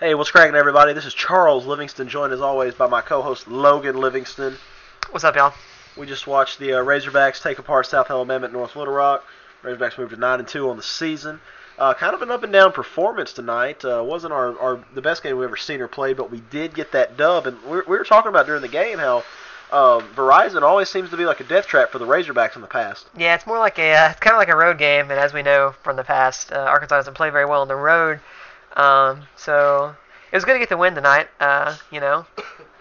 Hey, what's cracking, everybody? This is Charles Livingston, joined as always by my co-host Logan Livingston. What's up, y'all? We just watched the uh, Razorbacks take apart South Alabama at North Little Rock. Razorbacks moved to nine and two on the season. Uh, kind of an up and down performance tonight. Uh, wasn't our, our the best game we've ever seen or played, but we did get that dub. And we, we were talking about during the game how uh, Verizon always seems to be like a death trap for the Razorbacks in the past. Yeah, it's more like a uh, it's kind of like a road game, and as we know from the past, uh, Arkansas doesn't play very well on the road. Um, so it was good to get the win tonight. Uh, you know,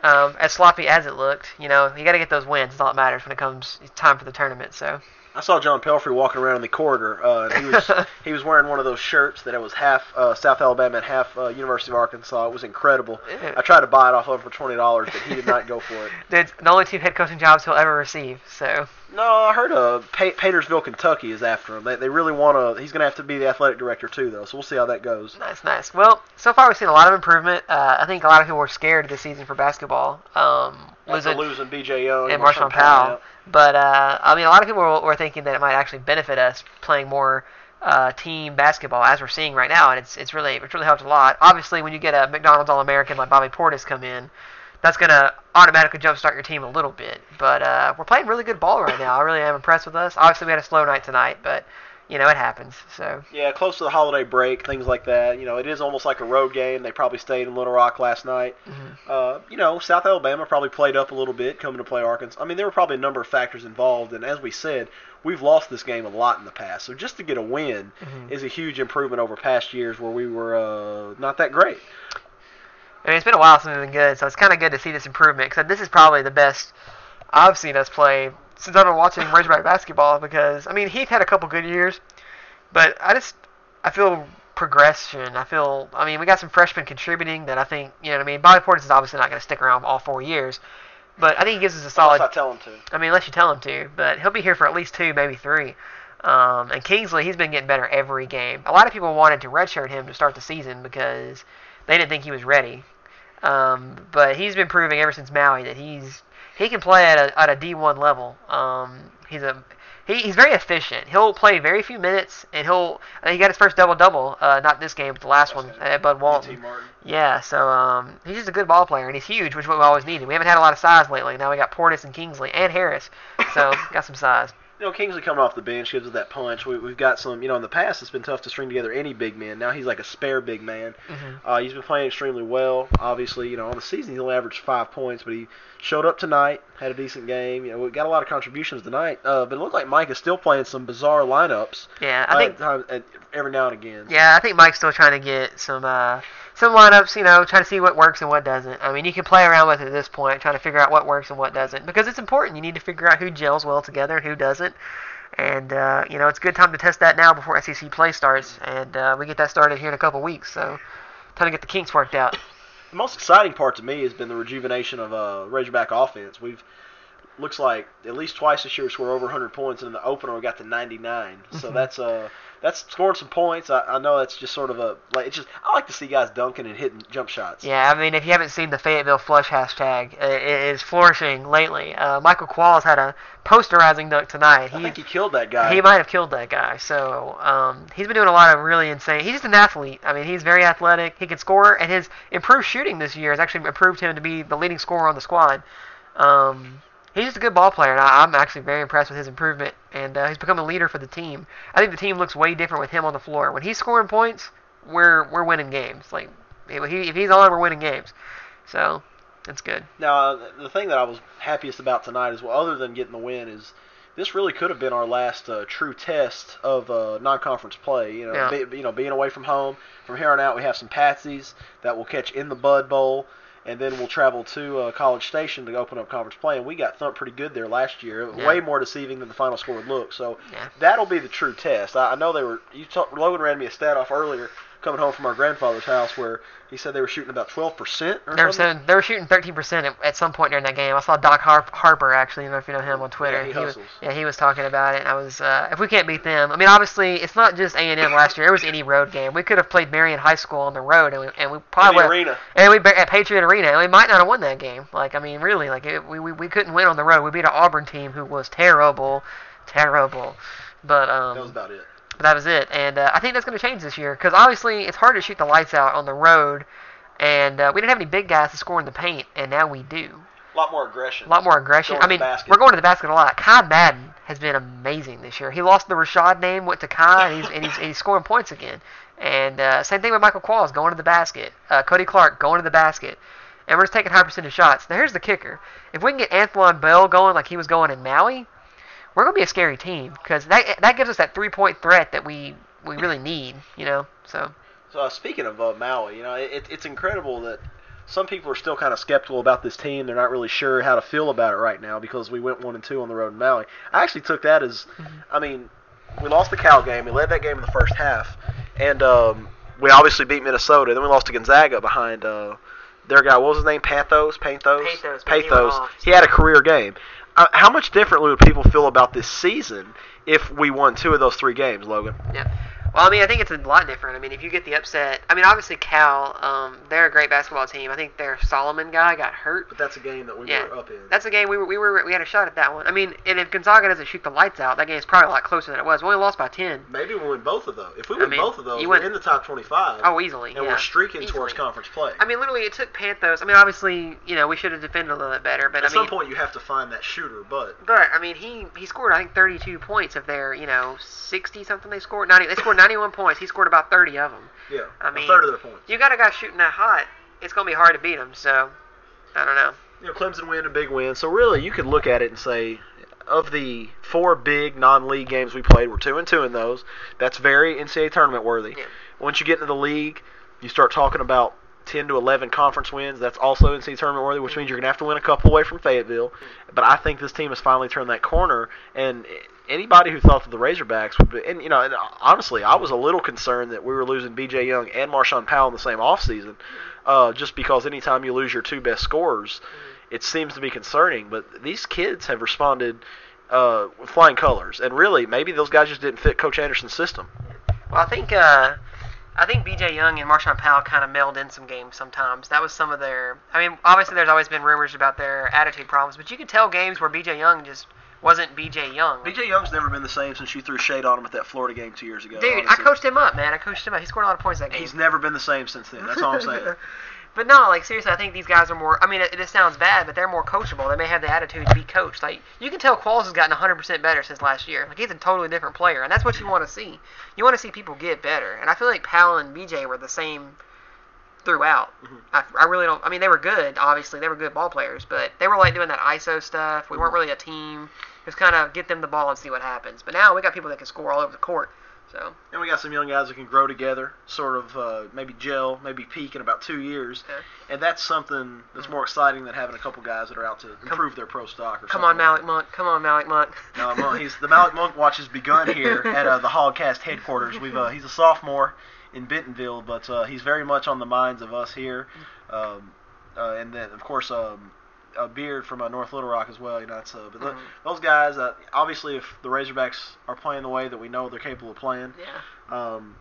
um, as sloppy as it looked, you know, you got to get those wins. It's all that matters when it comes time for the tournament. So I saw John Pelphrey walking around in the corridor. Uh, and he was he was wearing one of those shirts that it was half uh, South Alabama and half uh, University of Arkansas. It was incredible. I tried to buy it off of him for twenty dollars, but he did not go for it. That's the only two head coaching jobs he'll ever receive. So No, I heard uh, pa- Paintsville, Kentucky is after him. They, they really want to. He's going to have to be the athletic director too, though. So we'll see how that goes. nice, nice. Well, so far we've seen a lot of improvement. Uh, I think a lot of people were scared this season for basketball. Um, losing losing B.J. Young and Marshawn Powell. But uh, I mean, a lot of people were, were thinking that it might actually benefit us playing more uh, team basketball, as we're seeing right now, and it's it's really it's really helped a lot. Obviously, when you get a McDonald's All American like Bobby Portis come in, that's gonna automatically jumpstart your team a little bit. But uh, we're playing really good ball right now. I really am impressed with us. Obviously, we had a slow night tonight, but you know it happens. So Yeah, close to the holiday break, things like that. You know, it is almost like a road game. They probably stayed in Little Rock last night. Uh, you know, South Alabama probably played up a little bit coming to play Arkansas. I mean, there were probably a number of factors involved, and as we said, we've lost this game a lot in the past. So just to get a win is a huge improvement over past years where we were uh, not that great. I mean, it's been a while since we've been good, so it's kind of good to see this improvement. Because this is probably the best I've seen us play since I've been watching Razorback basketball. Because I mean, Heath had a couple good years, but I just I feel progression. I feel I mean, we got some freshmen contributing that I think you know what I mean. Bobby Portis is obviously not going to stick around all four years, but I think he gives us a solid. Unless I tell them to. I mean, unless you tell him to, but he'll be here for at least two, maybe three. Um, and Kingsley, he's been getting better every game. A lot of people wanted to redshirt him to start the season because they didn't think he was ready. Um, but he's been proving ever since Maui that he's he can play at a at a D1 level. Um, he's a he, he's very efficient. He'll play very few minutes, and he'll uh, he got his first double double. Uh, not this game, but the last one at Bud Walton. Yeah, so um, he's just a good ball player, and he's huge, which is what we always needed. We haven't had a lot of size lately. Now we got Portis and Kingsley and Harris, so got some size. You know, Kingsley coming off the bench gives us that punch. We, we've got some, you know, in the past it's been tough to string together any big man. Now he's like a spare big man. Mhm. Uh, he's been playing extremely well. Obviously, you know, on the season he only averaged five points, but he showed up tonight, had a decent game. You know, we got a lot of contributions tonight. Uh, but it looked like Mike is still playing some bizarre lineups. Yeah, I think uh, uh, every now and again. yeah, I think Mike's still trying to get some uh, some lineups. You know, trying to see what works and what doesn't. I mean, you can play around with it at this point, trying to figure out what works and what doesn't, because it's important. You need to figure out who gels well together and who doesn't. And uh, you know, it's a good time to test that now before SEC play starts, and uh, we get that started here in a couple weeks. So, time to get the kinks worked out. The most exciting part to me has been the rejuvenation of uh, Razorback offense. We've looks like at least twice this year we score over 100 points, and in the opener we got to 99. So Mhm. that's uh that's scoring some points. I, I know that's just sort of a like it's just I like to see guys dunking and hitting jump shots. Yeah, I mean, if you haven't seen the Fayetteville Flush hashtag, it is flourishing lately. Uh, Michael Qualls had a posterizing dunk tonight. I He think he killed that guy. he might have killed that guy. So um, he's been doing a lot of really insane. He's just an athlete. I mean, he's very athletic. He can score, and his improved shooting this year has actually improved him to be the leading scorer on the squad. Um, he's just a good ball player, and I, I'm actually very impressed with his improvement. And uh, he's become a leader for the team. I think the team looks way different with him on the floor. When he's scoring points, we're we're winning games. Like if, he, if he's on, we're winning games. So that's good. Now, the thing that I was happiest about tonight is, well, other than getting the win, is this really could have been our last uh, true test of uh, non-conference play. You know, Yeah. be, you know, being away from home. From here on out, we have some patsies that we'll catch in the Bud Bowl, and then we'll travel to uh, College Station to open up conference play. And we got thumped pretty good there last year. Yeah. Way more deceiving than the final score would look. So Yeah. that'll be the true test. I, I know they were. You talk, Logan ran me a stat off earlier coming home from our grandfather's house where he said they were shooting about 12% or They were, something. they were shooting 13% at, at some point during that game. I saw Doc Harp, Harper actually. I don't know if you know him on Twitter. Yeah, he was, yeah, he was talking about it. And I was, uh, if we can't beat them, I mean, obviously it's not just A and M last year. It was any road game. We could have played Marion High School on the road, and we, and we In probably the would- arena. and we at Patriot Arena, and we might not have won that game. Like, I mean, really, like it, we, we we couldn't win on the road. We beat an Auburn team who was terrible, terrible. But um, That was about it. But that was it. And uh, I think that's going to change this year because obviously it's hard to shoot the lights out on the road And uh, we didn't have any big guys to score in the paint, and now we do. A lot more aggression. A lot more aggression. I mean, we're going to the basket a lot. Ky Madden has been amazing this year. He lost the Rashad name, went to Ky, and he's, and he's, he's scoring points again. And uh, same thing with Michael Qualls going to the basket. Uh, Coty Clarke going to the basket. And we're just taking high percentage shots. Now, here's the kicker. If we can get Anthlon Bell going like he was going in Maui, we're going to be a scary team because that, that gives us that three point threat that we, we really need, you know? So, So uh, speaking of uh, Maui, you know, it, it's incredible that some people are still kind of skeptical about this team. They're not really sure how to feel about it right now because we went one and two on the road in Maui. I actually took that as, I mean, we lost the Cal game. We led that game in the first half, and um, we obviously beat Minnesota. Then we lost to Gonzaga behind uh, their guy. What was his name? Pathos? Panthos. Pathos, but he Pathos. He had a career game. Uh, how much differently would people feel about this season if we won two of those three games, Logan? Yeah. Well, I mean, I think it's a lot different. I mean, if you get the upset, I mean, obviously Cal, um, they're a great basketball team. I think their Solomon guy got hurt. But that's a game that we Yeah, were up in. that's a game we were, we were we had a shot at that one. I mean, and if Gonzaga doesn't shoot the lights out, that game is probably a lot closer than it was. We only lost by ten. Maybe we'll win both of those. If we I win mean, both of those, you we're win- in the top 25. Oh, easily. and yeah. we're streaking Easily. towards conference play. I mean, literally, it took Panthers. I mean, obviously, you know, we should have defended a little bit better, but At I some point, you have to find that shooter, but but I mean, he he scored I think 32 points of their you know 60 something they scored. 90 they scored 91 points. He scored about 30 of them. yeah, I mean, third of their points. You got a guy shooting that hot. It's gonna be hard to beat him. So, I don't know. You know, Clemson win a big win. So really, you could look at it and say, of the four big non-league games we played, we're two and two in those. That's very NCAA tournament worthy. Yeah. Once you get into the league, you start talking about 10 to 11 conference wins. That's also NCAA tournament worthy, which means you're gonna have to win a couple away from Fayetteville. Mm. But I think this team has finally turned that corner, and anybody who thought that the Razorbacks would be, and you know, and honestly, I was a little concerned that we were losing B.J. Young and Marshawn Powell in the same offseason, uh, just because anytime you lose your two best scorers, it seems to be concerning. But these kids have responded uh, with flying colors, and really, maybe those guys just didn't fit Coach Anderson's system. Well, I think uh, I think B.J. Young and Marshawn Powell kind of meld in some games sometimes. That was some of their. I mean, obviously there's always been rumors about their attitude problems, but you could tell games where B.J. Young just wasn't B.J. Young. B.J. Young's never been the same since you threw shade on him at that Florida game two years ago. Dude, I coached him up, man. I coached him up. He scored a lot of points that game. He's never been the same since then. That's all I'm saying. but no, like seriously, I think these guys are more. I mean, it, it sounds bad, but they're more coachable. They may have the attitude to be coached. Like you can tell, Qualls has gotten 100% better since last year. Like he's a totally different player, and that's what you want to see. You want to see people get better, and I feel like Powell and BJ were the same throughout. I, I really don't. I mean, they were good. Obviously, they were good ball players, but they were like doing that ISO stuff. We weren't really a team. Just kind of get them the ball and see what happens. But now we got people that can score all over the court. So And we got some young guys that can grow together, sort of uh, maybe gel, maybe peak in about two years. Yeah. And that's something that's more exciting than having a couple guys that are out to improve their pro stock. Or come on, like Malik Monk. Come on, Malik Monk. No, he's the Malik Monk watch has begun here at uh, the Hogcast headquarters. We've uh, he's a sophomore in Bentonville, but uh, he's very much on the minds of us here. Um, uh, and then of course um, a beard from uh, North Little Rock as well. You know, that's, uh, but Mhm. those guys, uh, obviously, if the Razorbacks are playing the way that we know they're capable of playing, Yeah. um,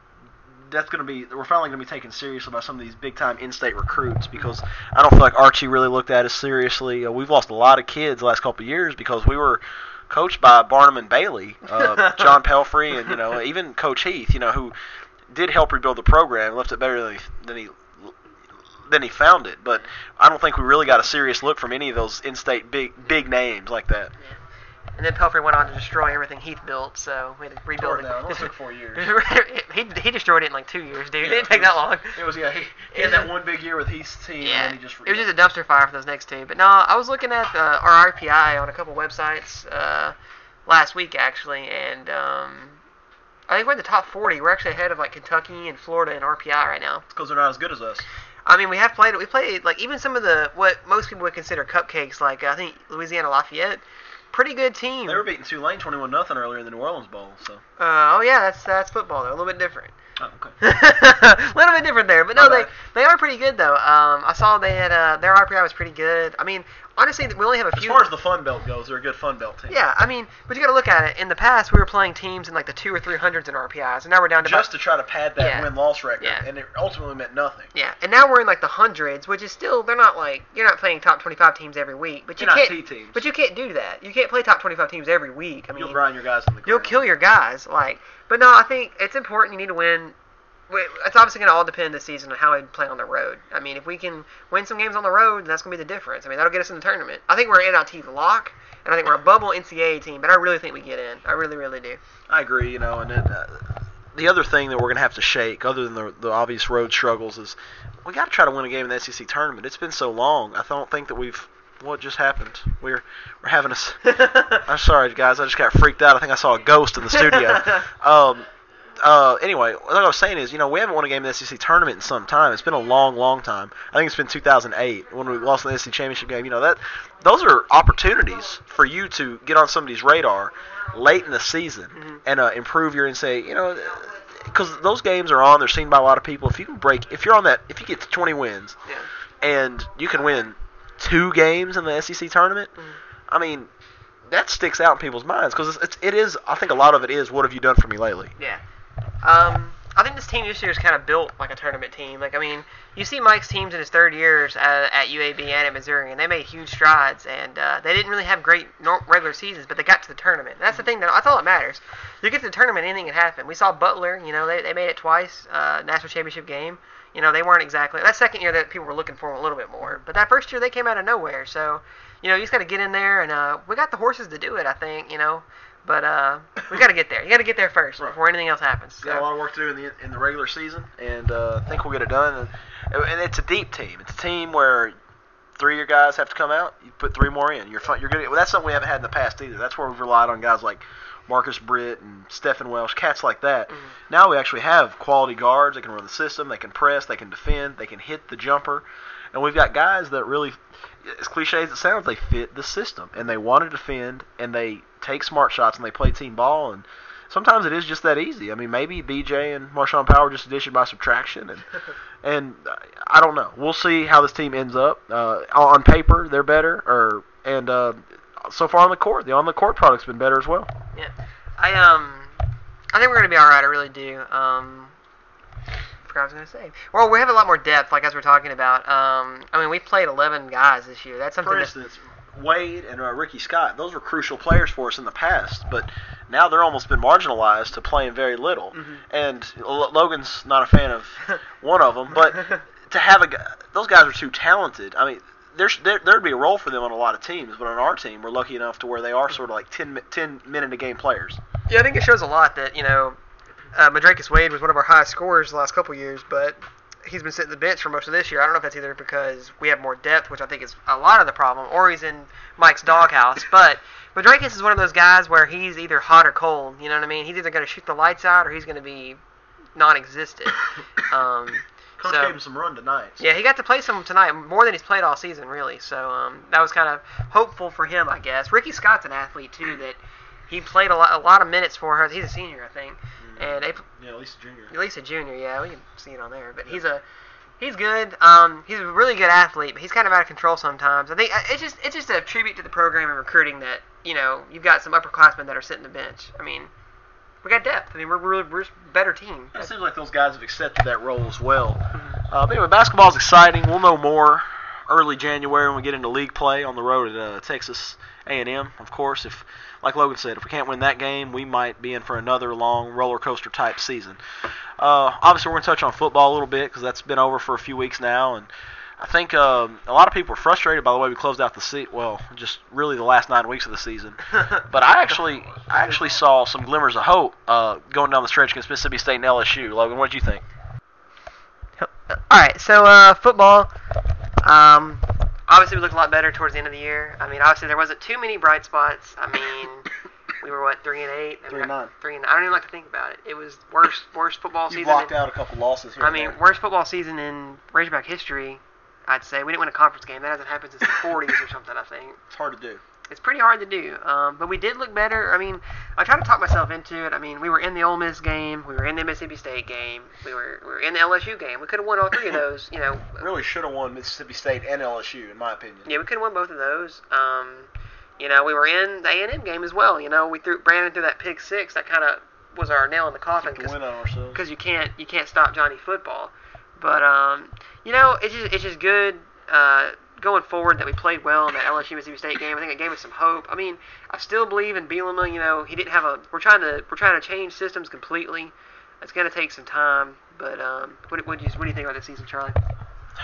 that's going to be we're finally going to be taken seriously by some of these big time in-state recruits because I don't feel like Archie really looked at us seriously. Uh, we've lost a lot of kids the last couple of years because we were coached by Barnum and Bailey, uh, John Pelphrey, and you know even Coach Heath, you know who did help rebuild the program, left it better than he, than he than he found it. But I don't think we really got a serious look from any of those in-state big big names like that. And then Pelphrey went on to destroy everything Heath built, so we had to rebuild Tore it down. It it. took four years. he, he destroyed it in like two years, dude. it didn't take was- that long. It was yeah. He, he had that one big year with Heath's team, Yeah, and then he just it was just a dumpster fire for those next two. But no, I was looking at uh, our RPI on a couple websites uh, last week actually, and um, I think we're in the top 40. We're actually ahead of like Kentucky and Florida in RPI right now. because they're not as good as us. I mean, we have played. We played like even some of the what most people would consider cupcakes, like I think Louisiana Lafayette, pretty good team. They were beating Tulane twenty-one nothing earlier in the New Orleans Bowl. So Uh, oh yeah, that's that's football though, a little bit different. oh, okay. a little bit different there, but no, they they are pretty good though. Um, I saw they had uh, their RPI was pretty good. I mean, honestly, we only have a few. As far as the Fun Belt goes, they're a good Fun Belt team. yeah, I mean, but you got to look at it. In the past, we were playing teams in like the two or three hundreds in RPIs, and now we're down to Just about, to try to pad that Yeah. win-loss record, Yeah. and it ultimately meant nothing. yeah, and now we're in like the hundreds, which is still they're not like you're not playing top 25 teams every week, but you You're can't. T teams. But you can't do that. You can't play top 25 teams every week. I mean, You'll grind your guys in the You'll kill your guys. Like, but no, I think it's important. You need to win it's obviously going to all depend this season on how we play on the road. I mean, if we can win some games on the road, that's going to be the difference. I mean, that'll get us in the tournament. I think we're an NIT lock, and I think we're a bubble NCAA team, but I really think we get in. I really, really do. I agree. You know, and it, uh, the other thing that we're going to have to shake, other than the, the obvious road struggles, is we got to try to win a game in the SEC tournament. It's been so long. I don't think that we've. What just happened? We're we're having a. I'm sorry, guys. I just got freaked out. I think I saw a ghost in the studio. um, uh, anyway, what I was saying is, you know, we haven't won a game in the SEC tournament in some time. It's been a long, long time. I think it's been 2008 when we lost in the SEC championship game. You know that those are opportunities for you to get on somebody's radar late in the season Mhm. and uh, improve your and say, you know, because those games are on, they're seen by a lot of people. If you can break, if you're on that, if you get to 20 wins Yeah. and you can win two games in the SEC tournament, Mhm. I mean, that sticks out in people's minds because it's, it's it is. I think a lot of it is what have you done for me lately. Yeah. Um, I think this team this year is kind of built like a tournament team. Like, I mean, you see Mike's teams in his third years at, at UAB and at Missouri, and they made huge strides. And uh, they didn't really have great regular seasons, but they got to the tournament. That's the thing. That, that's all that matters. You get to the tournament, anything can happen. We saw Butler. You know, they, they made it twice. Uh, national championship game. You know, they weren't exactly that second year that people were looking for a little bit more. But that first year, they came out of nowhere. So, you know, you just got to get in there, and uh, we got the horses to do it. I think. You know. But uh, we got to get there. You got to get there first Right. before anything else happens. Got a So- lot of work to do in the in the regular season, and uh, I think we'll get it done. And, and it's a deep team. It's a team where three of your guys have to come out. You put three more in. You're fun, you're gonna. Well, that's something we haven't had in the past either. That's where we've relied on guys like Marcus Britt and Stephen Welsh, cats like that. Mhm. Now we actually have quality guards. They can run the system. They can press. They can defend. They can hit the jumper. And we've got guys that really, as cliche as it sounds, they fit the system and they want to defend and they take smart shots and they play team ball and sometimes it is just that easy. I mean, maybe BJ and Marshawn Power just addition by subtraction and and I don't know. We'll see how this team ends up. Uh, on paper, they're better, or and uh, so far on the court, the on the court product's been better as well. Yeah, I um, I think we're gonna be all right. I really do. Um, I forgot what I was gonna say. Well, we have a lot more depth, like as we're talking about. Um, I mean, we played 11 guys this year. That's something. For that- instance, Wade and uh, Rickey Scott, those were crucial players for us in the past, but now they're almost been marginalized to playing very little. Mhm. And L- Logan's not a fan of one of them, but to have a those guys are too talented. I mean, there's there, there'd be a role for them on a lot of teams, but on our team, we're lucky enough to where they are sort of like 10, mi- 10 minute a game players. Yeah, I think it shows a lot that you know, uh, Mardracus Wade was one of our highest scorers the last couple years, but he's been sitting the bench for most of this year. I don't know if that's either because we have more depth, which I think is a lot of the problem, or he's in Mike's doghouse. But Madrakus is one of those guys where he's either hot or cold. You know what I mean? He's either going to shoot the lights out or he's going to be non-existent. Um, Coach So- gave him some run tonight. yeah, he got to play some tonight, more than he's played all season, really. So um, that was kind of hopeful for him, I guess. Rickey Scott's an athlete too. That he played a lot, a lot of minutes for her. He's a senior, I think, and they, yeah, at least a junior. at least a junior. Yeah, we can see it on there. But he's a he's good. Um, he's a really good athlete, but he's kind of out of control sometimes. I think uh, it's just it's just a tribute to the program and recruiting that you know you've got some upperclassmen that are sitting the bench. I mean, we got depth. I mean, we're we're, we're a better team. It seems like those guys have accepted that role as well. Uh, but anyway, basketball's exciting. We'll know more early January when we get into league play on the road at uh, Texas A&M. Of course, if like Logan said, if we can't win that game, we might be in for another long roller coaster type season. Uh, obviously, we're going to touch on football a little bit because that's been over for a few weeks now, and I think um, a lot of people are frustrated by the way we closed out the season. Well, just really the last nine weeks of the season. But I actually, I actually saw some glimmers of hope uh, going down the stretch against Mississippi State and LSU. Logan, what did you think? All right, so uh, football. Um, obviously, we looked a lot better towards the end of the year. I mean, obviously, there wasn't too many bright spots. I mean, we were what three and eight. Three and nine. Three and I don't even like to think about it. It was worst worst football You season. blocked in- out a couple losses here. I and mean, there. worst football season in Razorback history. I'd say we didn't win a conference game. That hasn't happened since the 40s or something. I think it's hard to do. It's pretty hard to do. Um, but we did look better. I mean, I tried to talk myself into it. I mean, we were in the Ole Miss game, we were in the Mississippi State game, we were we were in the LSU game. We could have won all three of those. You know, Really should have won Mississippi State and LSU, in my opinion. yeah, we could have won both of those. Um, you know, we were in the A&M game as well. You know, we threw Brandon through that pick six. That kind of was our nail in the coffin Took the win on because you can't you can't stop Johnny football. But um, you know, it's just it's just good uh, going forward that we played well in that LSU Mississippi State game. I think it gave us some hope. I mean, I still believe in Bielema. You know, he didn't have a. We're trying to we're trying to change systems completely. It's going to take some time, but um, what, what, do you, what do you think about this season, Charlie?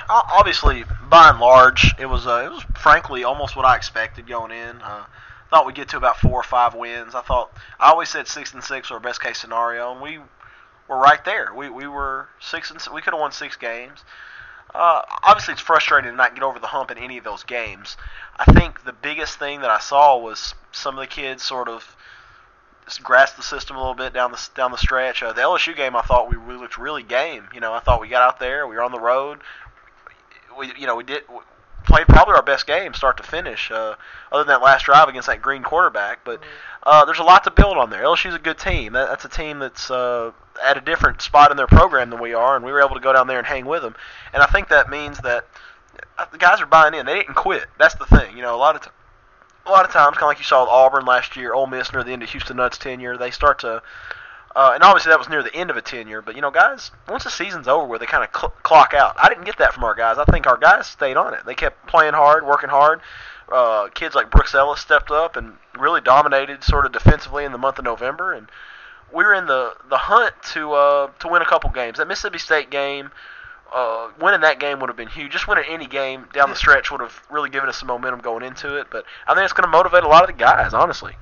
Obviously, by and large, it was uh, it was frankly almost what I expected going in. Uh, thought we'd get to about four or five wins. I thought I always said six and six were best case scenario, and we were right there. We we were six and we could have won six games. Uh, obviously, it's frustrating to not get over the hump in any of those games. I think the biggest thing that I saw was some of the kids sort of grasped the system a little bit down the down the stretch. Uh, the LSU game, I thought we, we looked really game. You know, I thought we got out there, we were on the road. We you know we did played probably our best game start to finish, uh, other than that last drive against that green quarterback. But uh, there's a lot to build on there. LSU's a good team. That, that's a team that's uh, at a different spot in their program than we are, and we were able to go down there and hang with them. And I think that means that uh, the guys are buying in. They didn't quit. That's the thing. You know, a lot of t- a lot of times, kind of like you saw with Auburn last year, Ole Miss near the end of Houston Nutt's tenure, they start to uh, and obviously that was near the end of a tenure, but you know, guys, once the season's over, where they kind of cl- clock out. I didn't get that from our guys. I think our guys stayed on it. They kept playing hard, working hard. Uh, kids like Brooks Ellis stepped up and really dominated, sort of defensively in the month of November, and we were in the the hunt to uh, to win a couple games. That Mississippi State game, uh, winning that game would have been huge. Just winning any game down the stretch would have really given us some momentum going into it. But I think it's going to motivate a lot of the guys, honestly.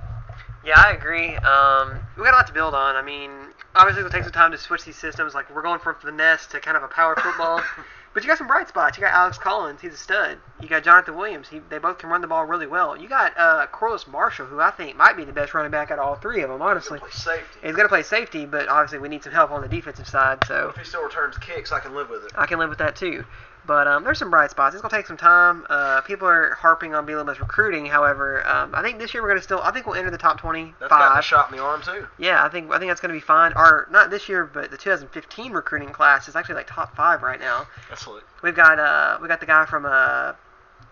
Yeah, I agree. Um, we got a lot to build on. I mean, obviously it'll take some time to switch these systems. Like we're going from finesse to kind of a power football. but you got some bright spots. You got Alex Collins, he's a stud. You got Jonathan Williams, he, they both can run the ball really well. You got uh, Korliss Marshall, who I think might be the best running back out of all three of them, honestly. He's going to play safety. He's going to play safety, but obviously we need some help on the defensive side. So if he still returns kicks, I can live with it. I can live with that too. But um, there's some bright spots. It's gonna take some time. Uh, people are harping on Bielema's recruiting. However, um, I think this year we're gonna still. I think we'll enter the top 25. That's got a shot in the arm too. Yeah, I think I think that's gonna be fine. Or not this year, but the 2015 recruiting class is actually like top five right now. Absolutely. We've got uh we got the guy from uh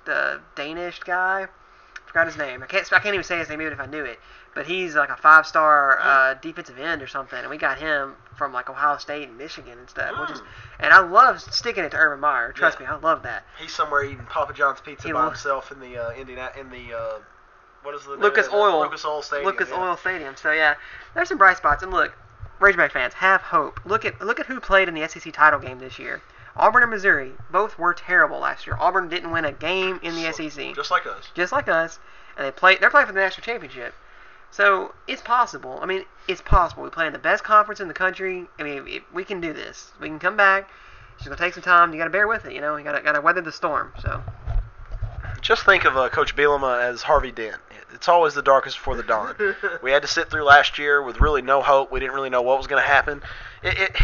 the Danish guy. Forgot his name. I can't I can't even say his name even if I knew it. But he's like a five star uh, defensive end or something, and we got him from like Ohio State and Michigan and stuff. Which is, and I love sticking it to Urban Meyer. Trust Yeah. me, I love that. He's somewhere eating Papa John's pizza He by lo- himself in the uh, Indiana in the uh, what is the Lucas? Oil. Lucas Oil Stadium. Lucas yeah. Oil Stadium. So yeah, there's some bright spots. And look, Razorback fans, have hope. Look at look at who played in the SEC title game this year. Auburn and Missouri both were terrible last year. Auburn didn't win a game in the So- SEC, Just like us. just like us, and they play. They're playing for the national championship. So it's possible. I mean, it's possible. We play in the best conference in the country. I mean, it, we can do this. We can come back. It's just gonna take some time. You gotta bear with it. You know, you gotta gotta weather the storm. So Just think of uh, Coach Bielema as Harvey Dent. It's always the darkest before the dawn. we had to sit through last year with really no hope. We didn't really know what was going to happen. It, it,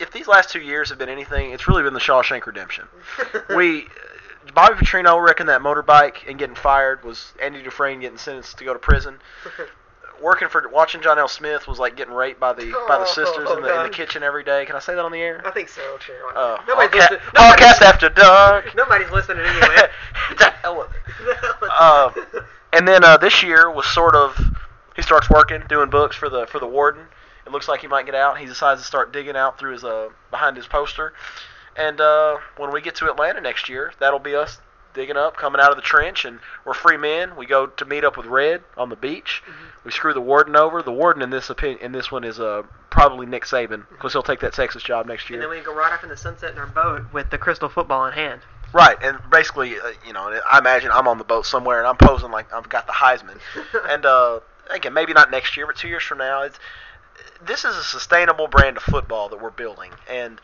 if these last two years have been anything, it's really been the Shawshank Redemption. we, Bobby Petrino reckoned that motorbike and getting fired was Andy Dufresne getting sentenced to go to prison. Working for watching John L. Smith was like getting raped by the by the sisters in the in the kitchen every day. Can I say that on the air? I think so. Sure. Uh, nobody's, podcast, listening, nobody's, podcast after dark. nobody's listening anyway. the hell with it. Um, and then uh, this year was sort of he starts working doing books for the for the warden. It looks like he might get out. He decides to start digging out through his uh behind his poster. And uh, when we get to Atlanta next year, that'll be us digging up, coming out of the trench, and we're free men. We go to meet up with Red on the beach. We screw the warden over. The warden in this opinion, in this one is uh probably Nick Saban because he'll take that Texas job next year. and then we go right off in the sunset in our boat with the crystal football in hand. Right, and basically, uh, you know, I imagine I'm on the boat somewhere and I'm posing like I've got the Heisman. and uh, again, maybe not next year, but two years from now, it's this is a sustainable brand of football that we're building, and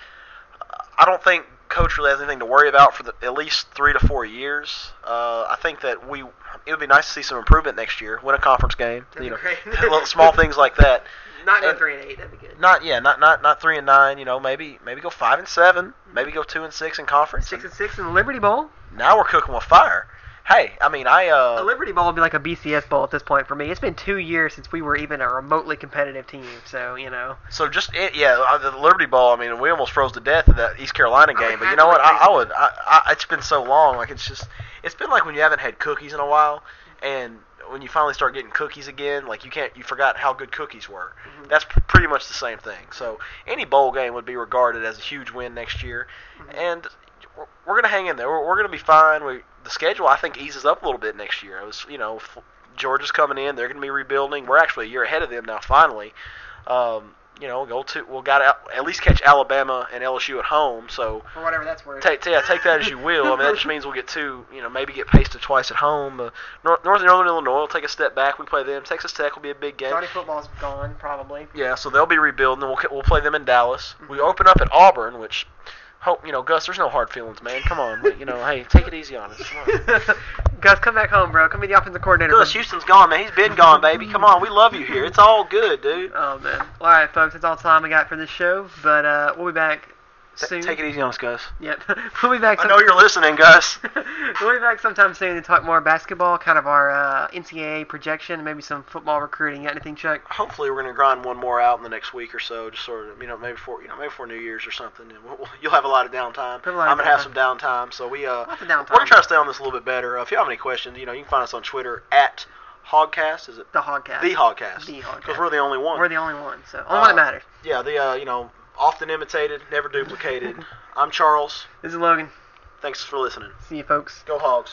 I don't think coach really has anything to worry about for the, at least three to four years. Uh, I think that we it would be nice to see some improvement next year, win a conference game, That'd you know, little small things like that. Not And- three and eight. That'd be good. Not yeah, not not not three and nine. You know, maybe maybe go five and seven, maybe go two and six in conference. Six and six in the Liberty Bowl. Now we're cooking with fire. Hey, I mean, I A uh, Liberty Bowl would be like a BCS Bowl at this point for me. It's been two years since we were even a remotely competitive team. So you know, so just it, yeah, uh, the Liberty Bowl. I mean, we almost froze to death at that East Carolina game. But you know what? I, I would. I, I, it's been so long. Like it's just, it's been like when you haven't had cookies in a while, and when you finally start getting cookies again, like you can't, you forgot how good cookies were. Mhm. That's pr- pretty much the same thing. So any bowl game would be regarded as a huge win next year, Mhm. and we're, we're gonna hang in there. We're, we're gonna be fine. We the schedule I think eases up a little bit next year. It was you know F- Georgia's coming in. They're gonna be rebuilding. We're actually a year ahead of them now. Finally. Um, you know, go to we'll got to at least catch Alabama and LSU at home. So For whatever that's worth. take yeah, take that as you will. I mean, that just means we'll get two, you know, maybe get pasted twice at home. Uh, North, North Northern Illinois will take a step back. We play them. Texas Tech will be a big game. Johnny football's gone, probably. Yeah, so they'll be rebuilding. We'll we'll play them in Dallas. We open up at Auburn, which hope you know, Gus. There's no hard feelings, man. Come on, you know, hey, take it easy on us. Come on. Gus, come back home, bro. Come be the offensive coordinator. Gus, for- Houston's gone, man. He's been gone, baby. Come on, we love you here. It's all good, dude. Oh man. All right, folks. That's all the time we got for this show. But uh, we'll be back soon. Take it easy on us, Gus. Yep. we'll be back. I know you're listening, Gus. we'll be back sometime soon to talk more basketball, kind of our uh, NCAA projection, maybe some football recruiting. Got anything, Chuck? Hopefully, we're gonna grind one more out in the next week or so, just sort of, you know, maybe before, you know, maybe before New Year's or something. And we'll, we'll- you'll have a lot of downtime. I'm gonna have some downtime, so we uh, we're gonna try to stay on this a little bit better. Uh, if you have any questions, you know, you can find us on Twitter at Hogcast. Is it The Hogcast. the Hogcast? The Hogcast. Because we're the only one. We're the only one, so only one that Uh, matters. yeah, the uh, you know, often imitated, never duplicated. I'm Charles. This is Logan. Thanks for listening. See you, folks. Go Hogs.